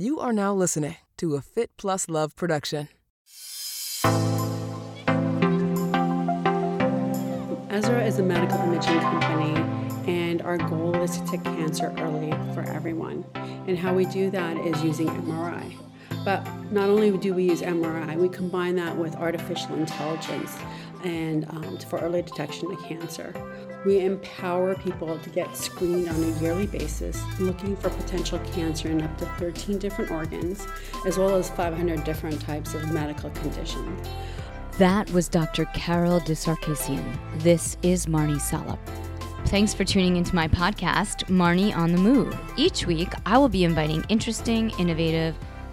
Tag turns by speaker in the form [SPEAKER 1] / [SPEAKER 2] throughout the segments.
[SPEAKER 1] You are now listening to a Fit Plus Love production.
[SPEAKER 2] Ezra is a medical imaging company, and our goal is to detect cancer early for everyone. And how we do that is using MRI. But not only do we use MRI, we combine that with artificial intelligence and um, for early detection of cancer. We empower people to get screened on a yearly basis, looking for potential cancer in up to 13 different organs, as well as 500 different types of medical conditions.
[SPEAKER 3] That was Dr. Carol DerSarkissian. This is Marni Salup. Thanks for tuning into my podcast, Marni on the Move. Each week, I will be inviting interesting, innovative,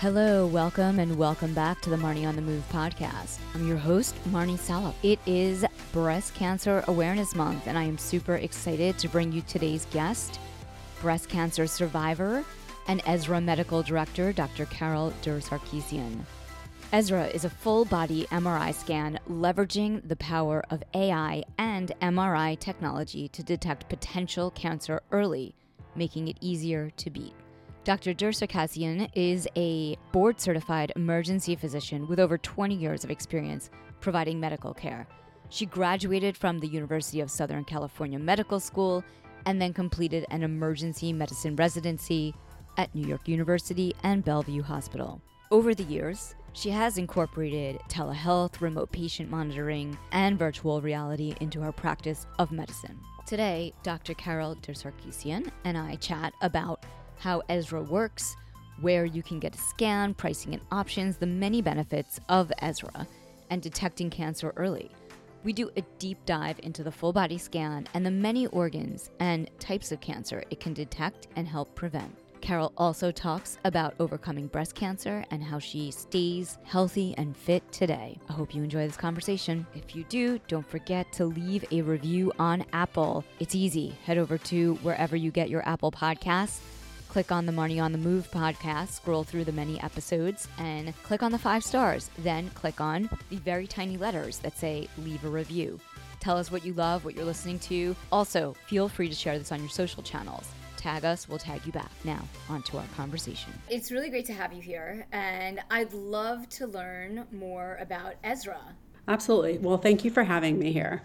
[SPEAKER 3] Hello, welcome, and welcome back to the Marni on the Move podcast. I'm your host, Marni Salup. It is Breast Cancer Awareness Month, and I am super excited to bring you today's guest, breast cancer survivor and Ezra Medical Director, Dr. Carol DerSarkissian. Ezra is a full body MRI scan leveraging the power of AI and MRI technology to detect potential cancer early, making it easier to beat. Dr. DerSarkissian is a board certified emergency physician with over 20 years of experience providing medical care. She graduated from the University of Southern California Medical School and then completed an emergency medicine residency at New York University and Bellevue Hospital. Over the years, she has incorporated telehealth, remote patient monitoring, and virtual reality into her practice of medicine. Today, Dr. Carol DerSarkissian and I chat about how Ezra works, where you can get a scan, pricing and options, the many benefits of Ezra, and detecting cancer early. We do a deep dive into the full body scan and the many organs and types of cancer it can detect and help prevent. Carol also talks about overcoming breast cancer and how she stays healthy and fit today. I hope you enjoy this conversation. If you do, don't forget to leave a review on Apple. It's easy. Head over to wherever you get your Apple podcasts click on the Marni on the Move podcast, scroll through the many episodes, and click on the five stars. Then click on the very tiny letters that say leave a review. Tell us what you love, what you're listening to. Also, feel free to share this on your social channels. Tag us, we'll tag you back. Now, on to our conversation.
[SPEAKER 4] It's really great to have you here, and I'd love to learn more about Ezra.
[SPEAKER 2] Absolutely. Well, thank you for having me here.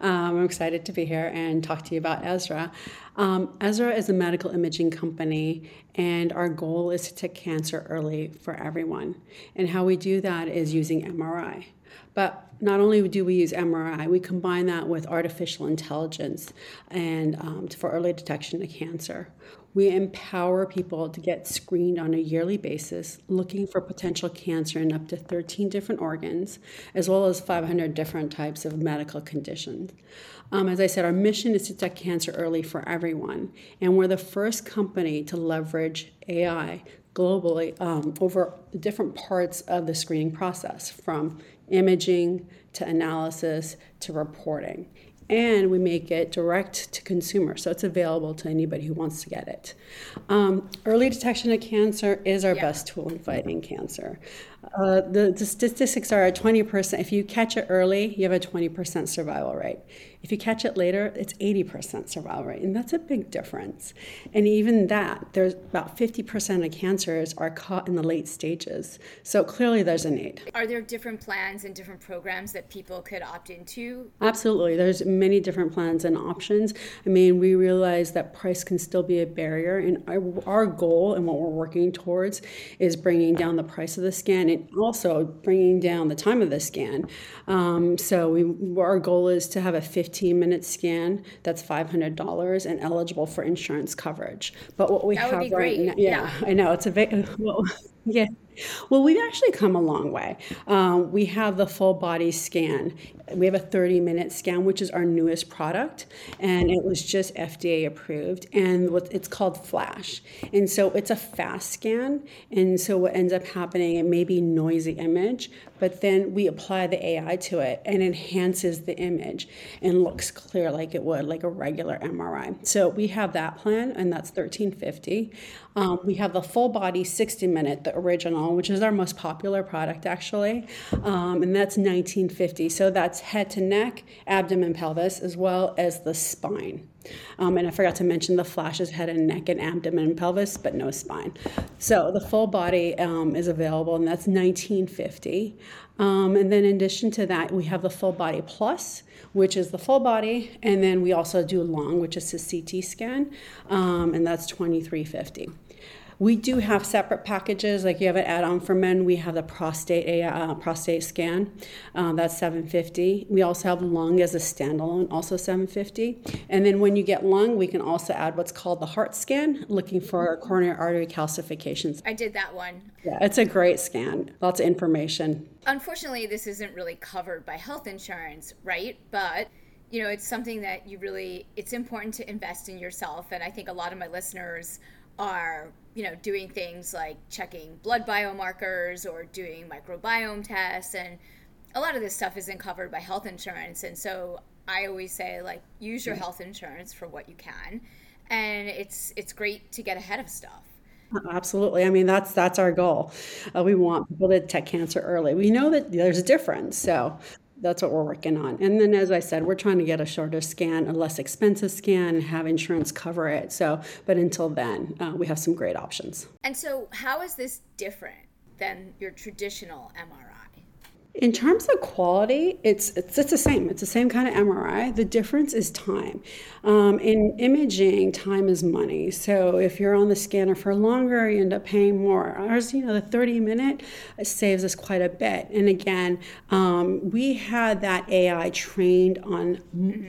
[SPEAKER 2] Um, I'm excited to be here and talk to you about Ezra. Um, Ezra is a medical imaging company, and our goal is to detect cancer early for everyone. And how we do that is using MRI. But not only do we use MRI, we combine that with artificial intelligence and um, for early detection of cancer. We empower people to get screened on a yearly basis, looking for potential cancer in up to 13 different organs, as well as 500 different types of medical conditions. Um, as I said, our mission is to detect cancer early for everyone, and we're the first company to leverage AI globally um, over different parts of the screening process, from imaging to analysis to reporting and we make it direct to consumer, so it's available to anybody who wants to get it. Um, early detection of cancer is our yeah. best tool in fighting cancer. Uh, the, the, statistics are at 20%. If you catch it early, you have a 20% survival rate. If you catch it later, it's 80% survival rate, and that's a big difference. And even that, there's about 50% of cancers are caught in the late stages. So clearly there's a need.
[SPEAKER 4] Are there different plans and different programs that people could opt into?
[SPEAKER 2] Absolutely. There's many different plans and options. I mean, we realize that price can still be a barrier, and our, our goal and what we're working towards is bringing down the price of the scan and also bringing down the time of the scan. Um, so we, our goal is to have a 15 minute scan that's $500 and eligible for insurance coverage. But what we
[SPEAKER 4] that
[SPEAKER 2] have right now, yeah, yeah, I know it's a well, yeah. Well, we've actually come a long way. Um, we have the full body scan. We have a 30 minute scan, which is our newest product, and it was just FDA approved. And what it's called Flash. And so it's a fast scan. And so what ends up happening, it may be noisy image, but then we apply the AI to it and enhances the image and looks clear like it would, like a regular MRI. So we have that plan, and that's 1350. Um, we have the full body 60 minute, the original, which is our most popular product actually, um, and that's 1950. So that's head to neck, abdomen, pelvis, as well as the spine. Um, and I forgot to mention the flashes head and neck and abdomen and pelvis, but no spine. So the full body um, is available, and that's 1950. Um, and then in addition to that, we have the full body plus, which is the full body, and then we also do lung, which is a CT scan, um, and that's 2350. We do have separate packages, like you have an add-on for men. We have the prostate uh, prostate scan, um, that's 750. We also have lung as a standalone, also 750. And then when you get lung, we can also add what's called the heart scan, looking for coronary artery calcifications.
[SPEAKER 3] I did that one.
[SPEAKER 2] Yeah, it's a great scan. Lots of information.
[SPEAKER 3] Unfortunately, this isn't really covered by health insurance, right? But you know, it's something that you really it's important to invest in yourself and I think a lot of my listeners are you know doing things like checking blood biomarkers or doing microbiome tests and a lot of this stuff isn't covered by health insurance and so i always say like use your health insurance for what you can and it's it's great to get ahead of stuff
[SPEAKER 2] Absolutely. I mean, that's that's our goal. Uh, we want people to detect cancer early. We know that there's a difference, so that's what we're working on. And then, as I said, we're trying to get a shorter scan, a less expensive scan, have insurance cover it. So, but until then, uh, we have some great options.
[SPEAKER 3] And so, how is this different than your traditional MRI?
[SPEAKER 2] In terms of quality, it's, it's, it's the same. It's the same kind of MRI. The difference is time. Um, in imaging, time is money. So if you're on the scanner for longer, you end up paying more. Ours, you know, the 30 minute saves us quite a bit. And again, um, we had that AI trained on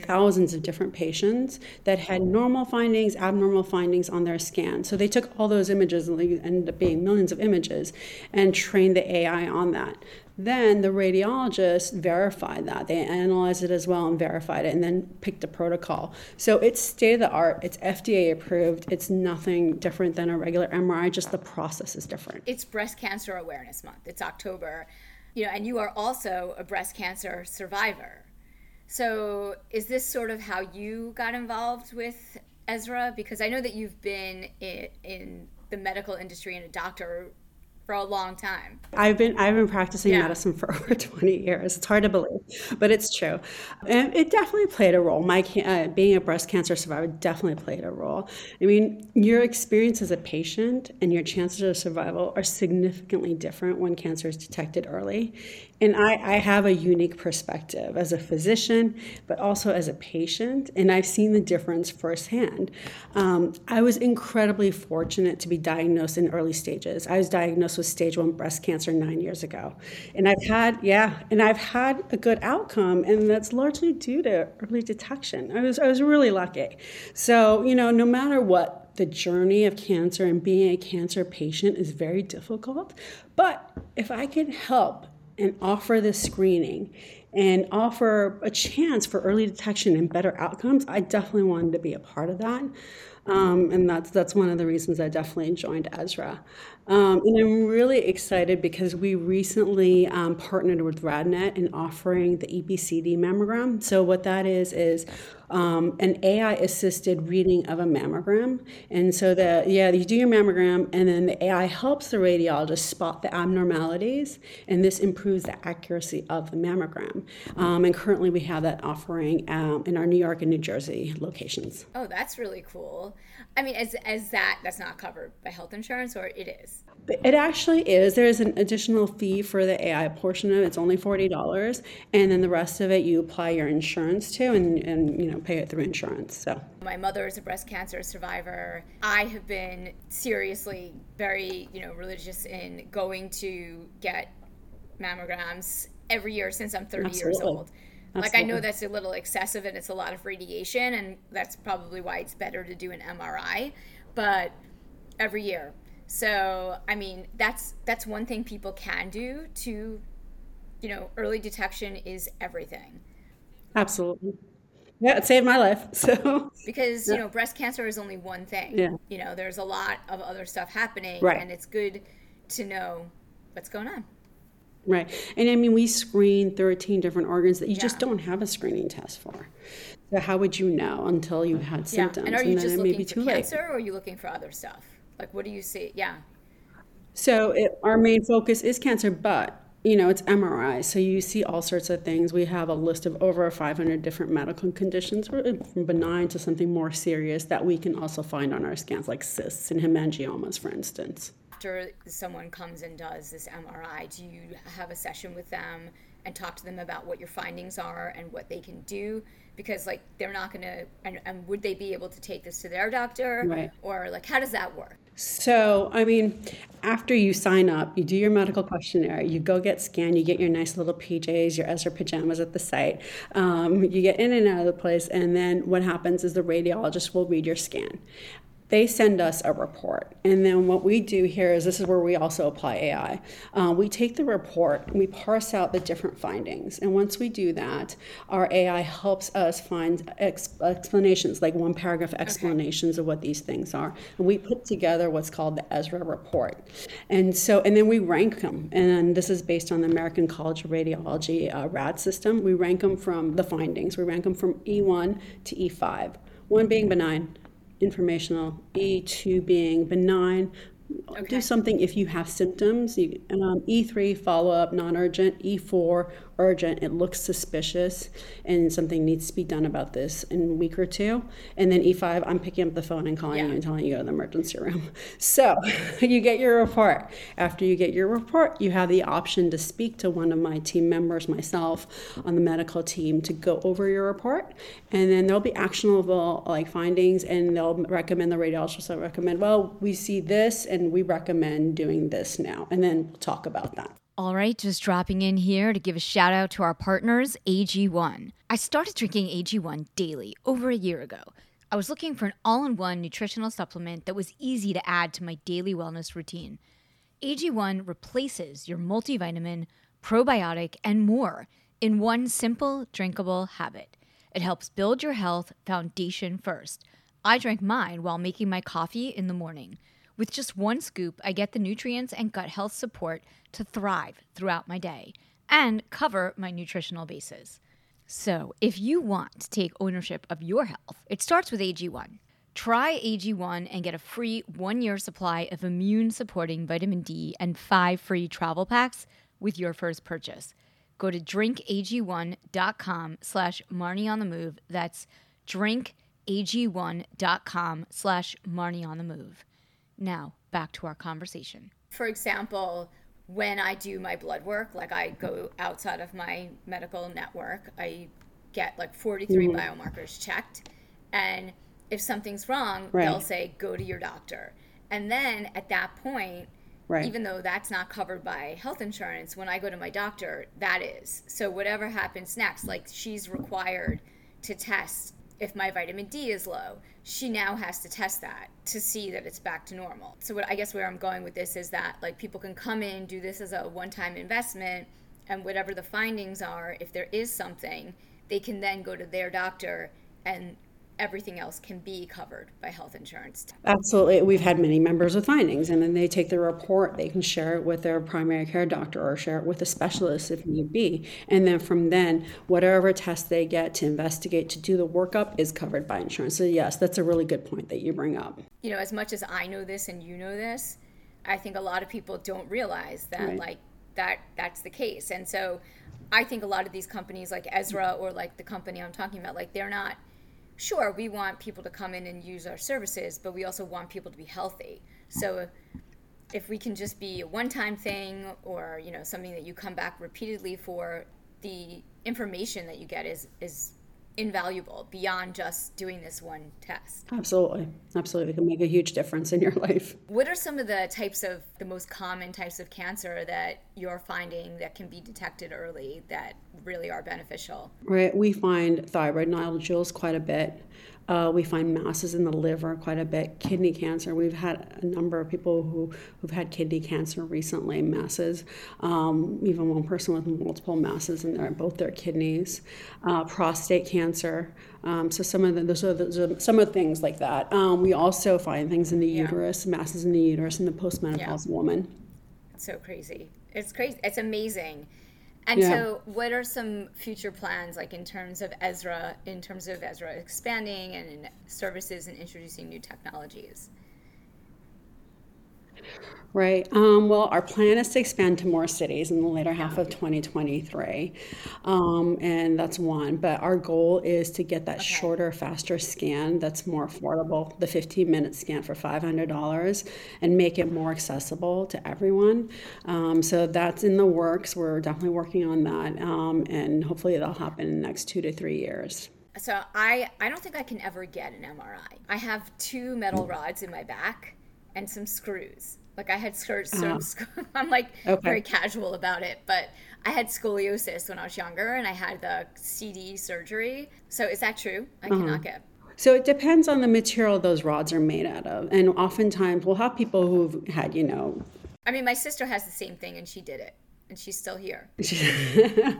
[SPEAKER 2] thousands of different patients that had normal findings, abnormal findings on their scan. So they took all those images and they ended up being millions of images and trained the AI on that. Then the radiologist verified that. They analyzed it as well and verified it and then picked a protocol. So it's state of the art, it's FDA approved, it's nothing different than a regular MRI, just the process is different.
[SPEAKER 3] It's Breast Cancer Awareness Month. It's October. You know, and you are also a breast cancer survivor. So, is this sort of how you got involved with Ezra? Because I know that you've been in, in the medical industry and a doctor for a long time.
[SPEAKER 2] I've been I've been practicing yeah. medicine for over 20 years. It's hard to believe, but it's true. And it definitely played a role. My uh, being a breast cancer survivor definitely played a role. I mean, your experience as a patient and your chances of survival are significantly different when cancer is detected early. And I, I have a unique perspective as a physician, but also as a patient, and I've seen the difference firsthand. Um, I was incredibly fortunate to be diagnosed in early stages. I was diagnosed with stage one breast cancer nine years ago. And I've had, yeah, and I've had a good outcome, and that's largely due to early detection. I was, I was really lucky. So, you know, no matter what the journey of cancer and being a cancer patient is very difficult. But if I can help and offer this screening and offer a chance for early detection and better outcomes, I definitely wanted to be a part of that. Um, and that's that's one of the reasons I definitely joined Ezra. Um, and I'm really excited because we recently um, partnered with RadNet in offering the EBCD mammogram. So what that is is um, an AI assisted reading of a mammogram. And so the yeah, you do your mammogram, and then the AI helps the radiologist spot the abnormalities, and this improves the accuracy of the mammogram. Um, and currently, we have that offering um, in our New York and New Jersey locations.
[SPEAKER 3] Oh, that's really cool. I mean, as as that that's not covered by health insurance, or it is.
[SPEAKER 2] It actually is. There is an additional fee for the AI portion of it. It's only forty dollars, and then the rest of it you apply your insurance to, and and you know pay it through insurance. So
[SPEAKER 3] my mother is a breast cancer survivor. I have been seriously very you know religious in going to get mammograms every year since I'm thirty Absolutely. years old. Absolutely. Like I know that's a little excessive and it's a lot of radiation, and that's probably why it's better to do an MRI. But every year, So, I mean, that's that's one thing people can do to you know, early detection is everything.
[SPEAKER 2] Absolutely. Yeah, it saved my life. So
[SPEAKER 3] because you know, breast cancer is only one thing.
[SPEAKER 2] Yeah.
[SPEAKER 3] You know, there's a lot of other stuff happening,
[SPEAKER 2] Right.
[SPEAKER 3] and it's good to know what's going on.
[SPEAKER 2] Right. And I mean, we screen 13 different organs that you just don't have a screening test for. So how would you know until you had symptoms? Yeah.
[SPEAKER 3] And are you
[SPEAKER 2] then
[SPEAKER 3] just
[SPEAKER 2] it may be
[SPEAKER 3] looking for
[SPEAKER 2] late.
[SPEAKER 3] cancer, or are you looking for other stuff? Like, what do you see? Yeah.
[SPEAKER 2] So it, our main focus is cancer, but you know, it's MRI. So you see all sorts of things. We have a list of over 500 different medical conditions, from benign to something more serious, that we can also find on our scans, like cysts and hemangiomas, for instance.
[SPEAKER 3] After someone comes and does this MRI, do you have a session with them and talk to them about what your findings are and what they can do? Because like they're not gonna, and, and would they be able to take this to their doctor,
[SPEAKER 2] Right.
[SPEAKER 3] or like how does that work?
[SPEAKER 2] So, I mean, after you sign up, you do your medical questionnaire, you go get scanned, you get your nice little PJs, your Ezra pajamas at the site. Um, you get in and out of the place, and then what happens is the radiologist will read your scan. They send us a report, and then what we do here is this is where we also apply AI. Uh, we take the report and we parse out the different findings, and once we do that, our AI helps us find ex- explanations, like one paragraph explanations of what these things are. And we put together what's called the Ezra report, and so and then we rank them, and this is based on the American College of Radiology uh, RAD system. We rank them from the findings. We rank them from E1 to E5, one being benign informational, E2 being benign. Do something if you have symptoms. You, um, E3 follow up, non urgent. E4 urgent. It looks suspicious, and something needs to be done about this in a week or two. And then E5, I'm picking up the phone and calling
[SPEAKER 3] Yeah.
[SPEAKER 2] you and telling you to go to the emergency room. So you get your report. After you get your report, you have the option to speak to one of my team members, myself, on the medical team to go over your report, and then there'll be actionable like findings, and they'll recommend the radiologist will recommend. Well, we see this, and we recommend doing this now, and then we'll talk about that.
[SPEAKER 5] All right, just dropping in here to give a shout out to our partners, AG1. I started drinking AG1 daily over a year ago. I was looking for an all in one nutritional supplement that was easy to add to my daily wellness routine. AG1 replaces your multivitamin, probiotic, and more in one simple, drinkable habit. It helps build your health foundation first. I drank mine while making my coffee in the morning. With just one scoop, I get the nutrients and gut health support to thrive throughout my day and cover my nutritional bases. So, if you want to take ownership of your health, it starts with AG1. Try AG1 and get a free one year supply of immune supporting vitamin D and five free travel packs with your first purchase. Go to drinkag1.com slash Marni on the move. That's drinkag1.com slash Marni on the move. Now, back to our conversation.
[SPEAKER 3] For example, when I do my blood work, like I go outside of my medical network, I get like 43
[SPEAKER 2] Mm-hmm.
[SPEAKER 3] biomarkers checked. And if something's wrong,
[SPEAKER 2] Right.
[SPEAKER 3] they'll say, go to your doctor. And then at that point,
[SPEAKER 2] Right.
[SPEAKER 3] even though that's not covered by health insurance, when I go to my doctor, that is. So whatever happens next, like she's required to test if my vitamin D is low. She now has to test that to see that it's back to normal. So what I guess where I'm going with this is that like people can come in, do this as a one-time investment, and whatever the findings are, if there is something, they can then go to their doctor and everything else can be covered by health insurance.
[SPEAKER 2] Absolutely. We've had many members with findings, and then they take the report, they can share it with their primary care doctor or share it with a specialist if need be. And then from then, whatever test they get to investigate, to do the workup is covered by insurance. So, yes, that's a really good point that you bring up.
[SPEAKER 3] you know, as much as I know this and you know this, I think a lot of people don't realize that
[SPEAKER 2] Right.
[SPEAKER 3] like that that's the case. And so I think a lot of these companies like Ezra or like the company I'm talking about, like they're not sure we want people to come in and use our services, but we also want people to be healthy. So if we can just be a one-time thing or, you know, something that you come back repeatedly for, the information that you get is is invaluable beyond just doing this one test.
[SPEAKER 2] Absolutely. Absolutely. It can make a huge difference in your life.
[SPEAKER 3] What are some of the types of the most common types of cancer that you're finding that can be detected early that really are beneficial?
[SPEAKER 2] Right. We find thyroid nodules quite a bit. Uh, we find masses in the liver quite a bit. Kidney cancer. We've had a number of people who, who've had kidney cancer recently, masses. Um, even one person with multiple masses in their, both their kidneys. Uh, prostate cancer. Um, so some of the those are, those are some of the things like that. Um, we also find things in the yeah. uterus, masses in the uterus in the postmenopausal yeah. woman.
[SPEAKER 3] It's so crazy. It's crazy. It's amazing and yeah. so, what are some future plans, like in terms of Ezra, in terms of Ezra expanding and services and introducing new technologies?
[SPEAKER 2] Right. Um, well, our plan is to expand to more cities in the later half of 2023. Um, and that's one. But our goal is to get that okay. shorter, faster scan that's more affordable, the 15 minute scan for $500, and make it more accessible to everyone. Um, so that's in the works. We're definitely working on that. Um, and hopefully that'll happen in the next two to three years.
[SPEAKER 3] So I, I don't think I can ever get an MRI. I have two metal rods in my back and some screws. Like I had skirts, uh-huh. I'm like okay. very casual about it, but I had scoliosis when I was younger, and I had the CD surgery. So is that true? I uh-huh. cannot get.
[SPEAKER 2] So it depends on the material those rods are made out of, and oftentimes we'll have people who've had, you know.
[SPEAKER 3] I mean, my sister has the same thing, and she did it and she's still here.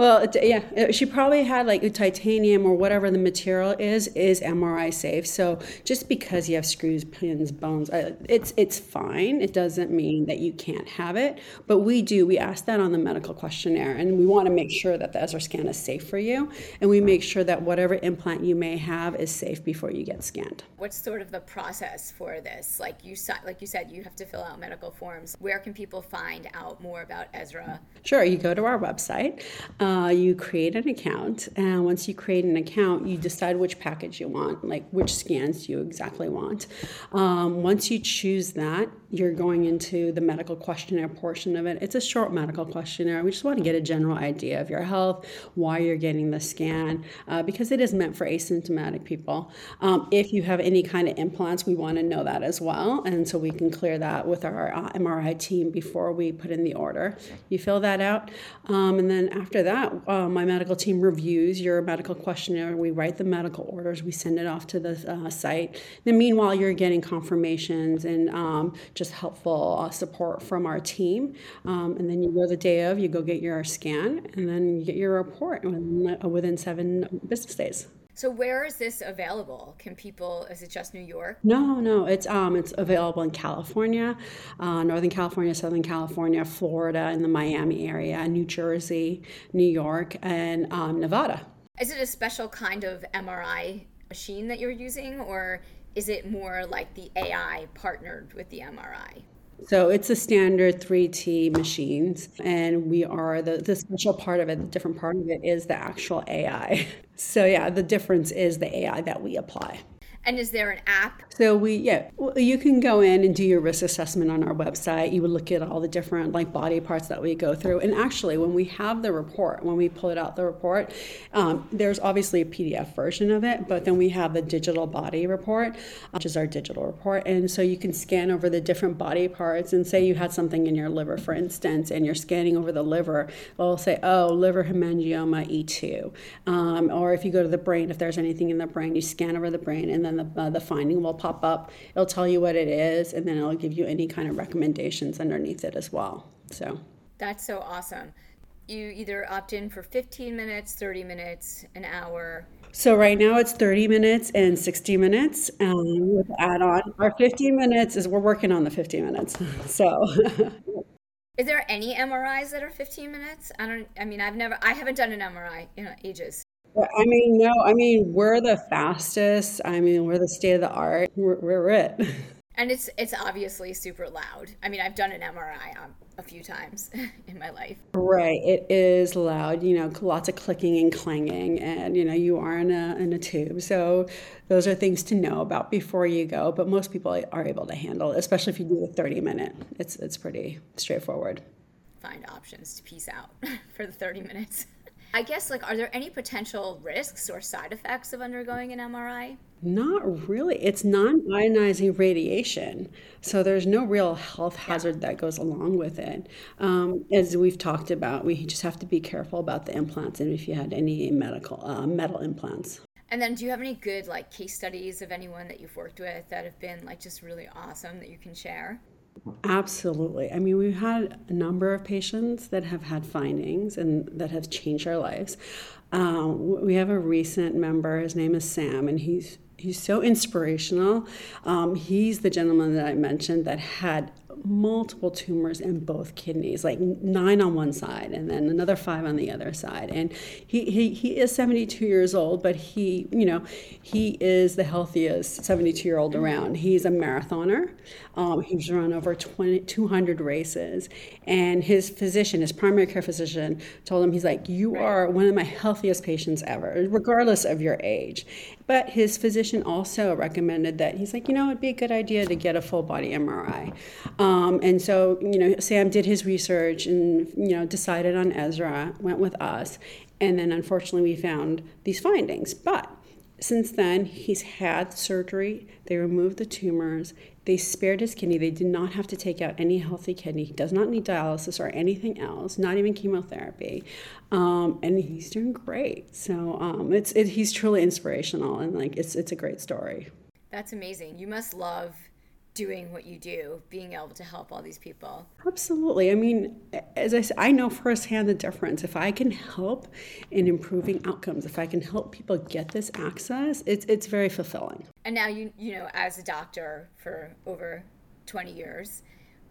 [SPEAKER 2] well, yeah, uh, she probably had like a titanium or whatever the material is is MRI safe. So just because you have screws, pins, bones, uh, it's it's fine. It doesn't mean that you can't have it. But we do. We ask that on the medical questionnaire, and we want to make sure that the Ezra scan is safe for you, and we make sure that whatever implant you may have is safe before you get scanned.
[SPEAKER 3] What's sort of the process for this? Like you like you said, you have to fill out medical forms. Where can people find out more about Ezra? Ezra?
[SPEAKER 2] Sure, you go to our website, uh, you create an account, and once you create an account, you decide which package you want, like which scans you exactly want. Um, once you choose that, you're going into the medical questionnaire portion of it. It's a short medical questionnaire. We just want to get a general idea of your health, why you're getting the scan, uh, because it is meant for asymptomatic people. Um, if you have any kind of implants, we want to know that as well, and so we can clear that with our uh, MRI team before we put in the order. You fill that out. Um, and then after that, uh, my medical team reviews your medical questionnaire. We write the medical orders, we send it off to the uh, site. Then, meanwhile, you're getting confirmations and um, just helpful uh, support from our team. Um, and then you go the day of, you go get your scan, and then you get your report within, uh, within seven business days.
[SPEAKER 3] So where is this available? Can people? Is it just New York?
[SPEAKER 2] No, no. It's um, it's available in California, uh, Northern California, Southern California, Florida, in the Miami area, New Jersey, New York, and um, Nevada.
[SPEAKER 3] Is it a special kind of MRI machine that you're using, or is it more like the AI partnered with the MRI?
[SPEAKER 2] So it's a standard 3T machines, and we are the, the special part of it, the different part of it is the actual AI. So, yeah, the difference is the AI that we apply.
[SPEAKER 3] And is there an app?
[SPEAKER 2] So we yeah, well, you can go in and do your risk assessment on our website. You would look at all the different like body parts that we go through. And actually, when we have the report, when we pull it out the report, um, there's obviously a PDF version of it, but then we have the digital body report, which is our digital report. And so you can scan over the different body parts and say you had something in your liver, for instance, and you're scanning over the liver. It'll say, oh, liver hemangioma E2. Um, or if you go to the brain, if there's anything in the brain, you scan over the brain and then then the, uh, the finding will pop up. It'll tell you what it is, and then it'll give you any kind of recommendations underneath it as well. So
[SPEAKER 3] that's so awesome. You either opt in for 15 minutes, 30 minutes, an hour.
[SPEAKER 2] So right now it's 30 minutes and 60 minutes um, with add-on. Our 15 minutes is we're working on the 15 minutes. So.
[SPEAKER 3] Is there any MRIs that are 15 minutes? I don't. I mean, I've never. I haven't done an MRI in ages.
[SPEAKER 2] I mean, no, I mean, we're the fastest. I mean, we're the state of the art. We're, we're it.
[SPEAKER 3] And it's it's obviously super loud. I mean, I've done an MRI um, a few times in my life.
[SPEAKER 2] Right, it is loud. You know, lots of clicking and clanging, and you know, you are in a in a tube. So those are things to know about before you go. But most people are able to handle it, especially if you do the thirty minute. It's it's pretty straightforward.
[SPEAKER 3] Find options to peace out for the thirty minutes. I guess, like, are there any potential risks or side effects of undergoing an MRI?
[SPEAKER 2] Not really. It's non ionizing radiation. So there's no real health hazard that goes along with it. Um, as we've talked about, we just have to be careful about the implants and if you had any medical uh, metal implants.
[SPEAKER 3] And then, do you have any good like case studies of anyone that you've worked with that have been like just really awesome that you can share?
[SPEAKER 2] Absolutely. I mean, we've had a number of patients that have had findings and that have changed our lives. Um, we have a recent member. His name is Sam, and he's he's so inspirational. Um, he's the gentleman that I mentioned that had multiple tumors in both kidneys, like nine on one side and then another five on the other side. And he, he, he is 72 years old, but he, you know, he is the healthiest 72 year old around. He's a marathoner. Um, he's run over 20, 200 races. And his physician, his primary care physician, told him, he's like, You are one of my healthiest patients ever, regardless of your age. But his physician also recommended that he's like, you know, it'd be a good idea to get a full body MRI. Um, and so, you know, Sam did his research and, you know, decided on Ezra, went with us. And then unfortunately, we found these findings. But since then, he's had surgery. They removed the tumors. They spared his kidney. They did not have to take out any healthy kidney. He does not need dialysis or anything else, not even chemotherapy. Um, and he's doing great. So um, it's it, he's truly inspirational, and like it's it's a great story.
[SPEAKER 3] That's amazing. You must love doing what you do, being able to help all these people.
[SPEAKER 2] Absolutely. I mean, as I said, I know firsthand the difference. If I can help in improving outcomes, if I can help people get this access, it's it's very fulfilling.
[SPEAKER 3] And now you you know, as a doctor for over 20 years,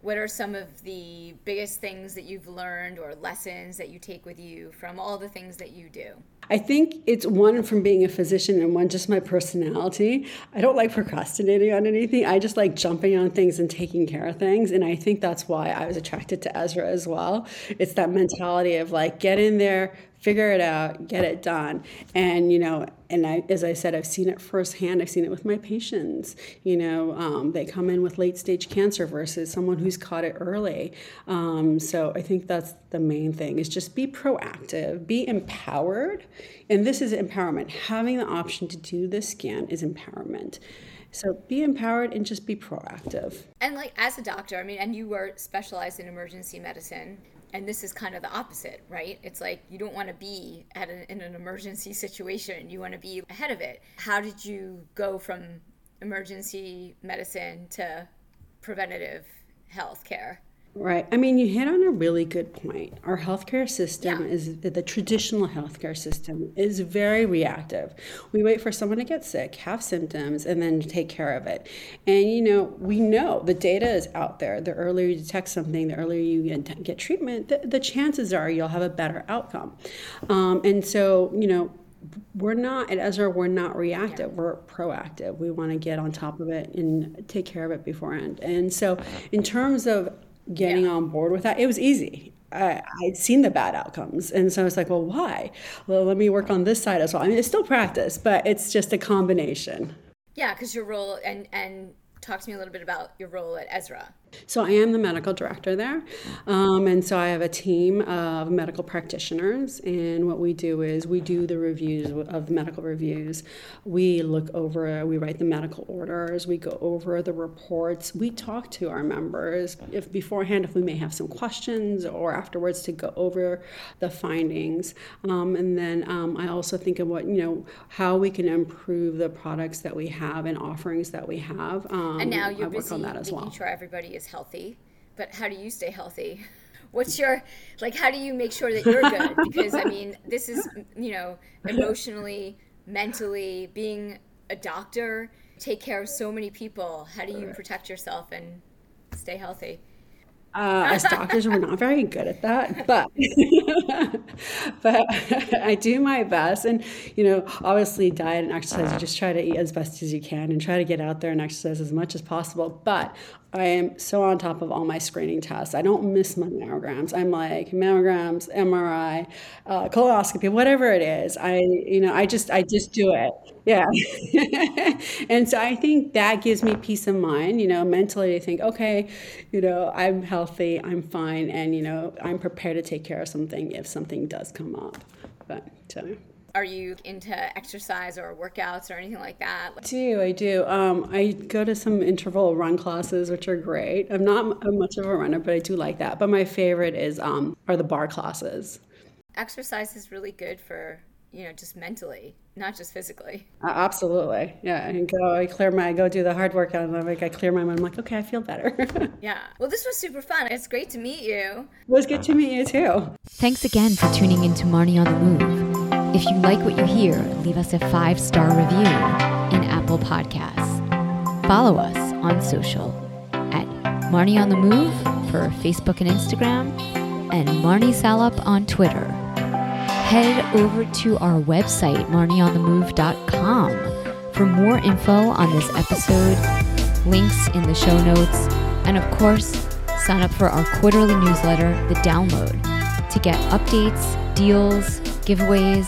[SPEAKER 3] what are some of the biggest things that you've learned or lessons that you take with you from all the things that you do?
[SPEAKER 2] I think it's one from being a physician and one just my personality. I don't like procrastinating on anything. I just like jumping on things and taking care of things. And I think that's why I was attracted to Ezra as well. It's that mentality of like, get in there, figure it out, get it done. And, you know, and I, as I said, I've seen it firsthand. I've seen it with my patients. You know, um, they come in with late stage cancer versus someone who's caught it early. Um, so I think that's the main thing is just be proactive, be empowered. And this is empowerment. Having the option to do this scan is empowerment. So be empowered and just be proactive.
[SPEAKER 3] And like as a doctor, I mean, and you were specialized in emergency medicine and this is kind of the opposite, right? It's like you don't want to be at an, in an emergency situation. You want to be ahead of it. How did you go from emergency medicine to preventative health care?
[SPEAKER 2] Right. I mean, you hit on a really good point. Our healthcare system yeah. is the traditional healthcare system is very reactive. We wait for someone to get sick, have symptoms, and then take care of it. And you know, we know the data is out there. The earlier you detect something, the earlier you get, treatment, the, the chances are you'll have a better outcome. Um, and so, you know, we're not at Ezra, we're not reactive, we're proactive. We want to get on top of it and take care of it beforehand. And so, in terms of getting yeah. on board with that. It was easy. I, would seen the bad outcomes. And so I was like, well, why? Well, let me work on this side as well. I mean, it's still practice, but it's just a combination.
[SPEAKER 3] Yeah, because your role and, and talk to me a little bit about your role at Ezra.
[SPEAKER 2] So I am the medical director there, um, and so I have a team of medical practitioners. And what we do is we do the reviews of the medical reviews. We look over, we write the medical orders, we go over the reports. We talk to our members if beforehand if we may have some questions, or afterwards to go over the findings. Um, and then um, I also think of what you know how we can improve the products that we have and offerings that we have.
[SPEAKER 3] and now you're busy making well. sure everybody is is healthy, but how do you stay healthy? What's your like? How do you make sure that you're good? Because I mean, this is you know emotionally, mentally, being a doctor, take care of so many people. How do you protect yourself and stay healthy?
[SPEAKER 2] Uh, as doctors, we're not very good at that, but but I do my best. And you know, obviously, diet and exercise. You just try to eat as best as you can and try to get out there and exercise as much as possible. But I am so on top of all my screening tests. I don't miss my mammograms. I'm like mammograms, MRI, uh, colonoscopy, whatever it is. I, you know, I just, I just do it. Yeah. and so I think that gives me peace of mind, you know, mentally to think, okay, you know, I'm healthy, I'm fine, and, you know, I'm prepared to take care of something if something does come up. But so.
[SPEAKER 6] Are you into exercise or workouts or anything like that?
[SPEAKER 2] I do I do? Um, I go to some interval run classes, which are great. I'm not much of a runner, but I do like that. But my favorite is um, are the bar classes.
[SPEAKER 6] Exercise is really good for you know just mentally, not just physically.
[SPEAKER 2] Uh, absolutely, yeah. I go, I clear my, I go do the hard workout, and I'm like, I clear my mind. I'm like, okay, I feel better.
[SPEAKER 6] yeah. Well, this was super fun. It's great to meet you. It
[SPEAKER 2] was good to meet you too.
[SPEAKER 3] Thanks again for tuning in to Marni on the Move. If you like what you hear, leave us a five star review in Apple Podcasts. Follow us on social at Marni on the Move for Facebook and Instagram, and Marni Salup on Twitter. Head over to our website, marnionthemove.com, for more info on this episode, links in the show notes, and of course, sign up for our quarterly newsletter, The Download, to get updates, deals, giveaways,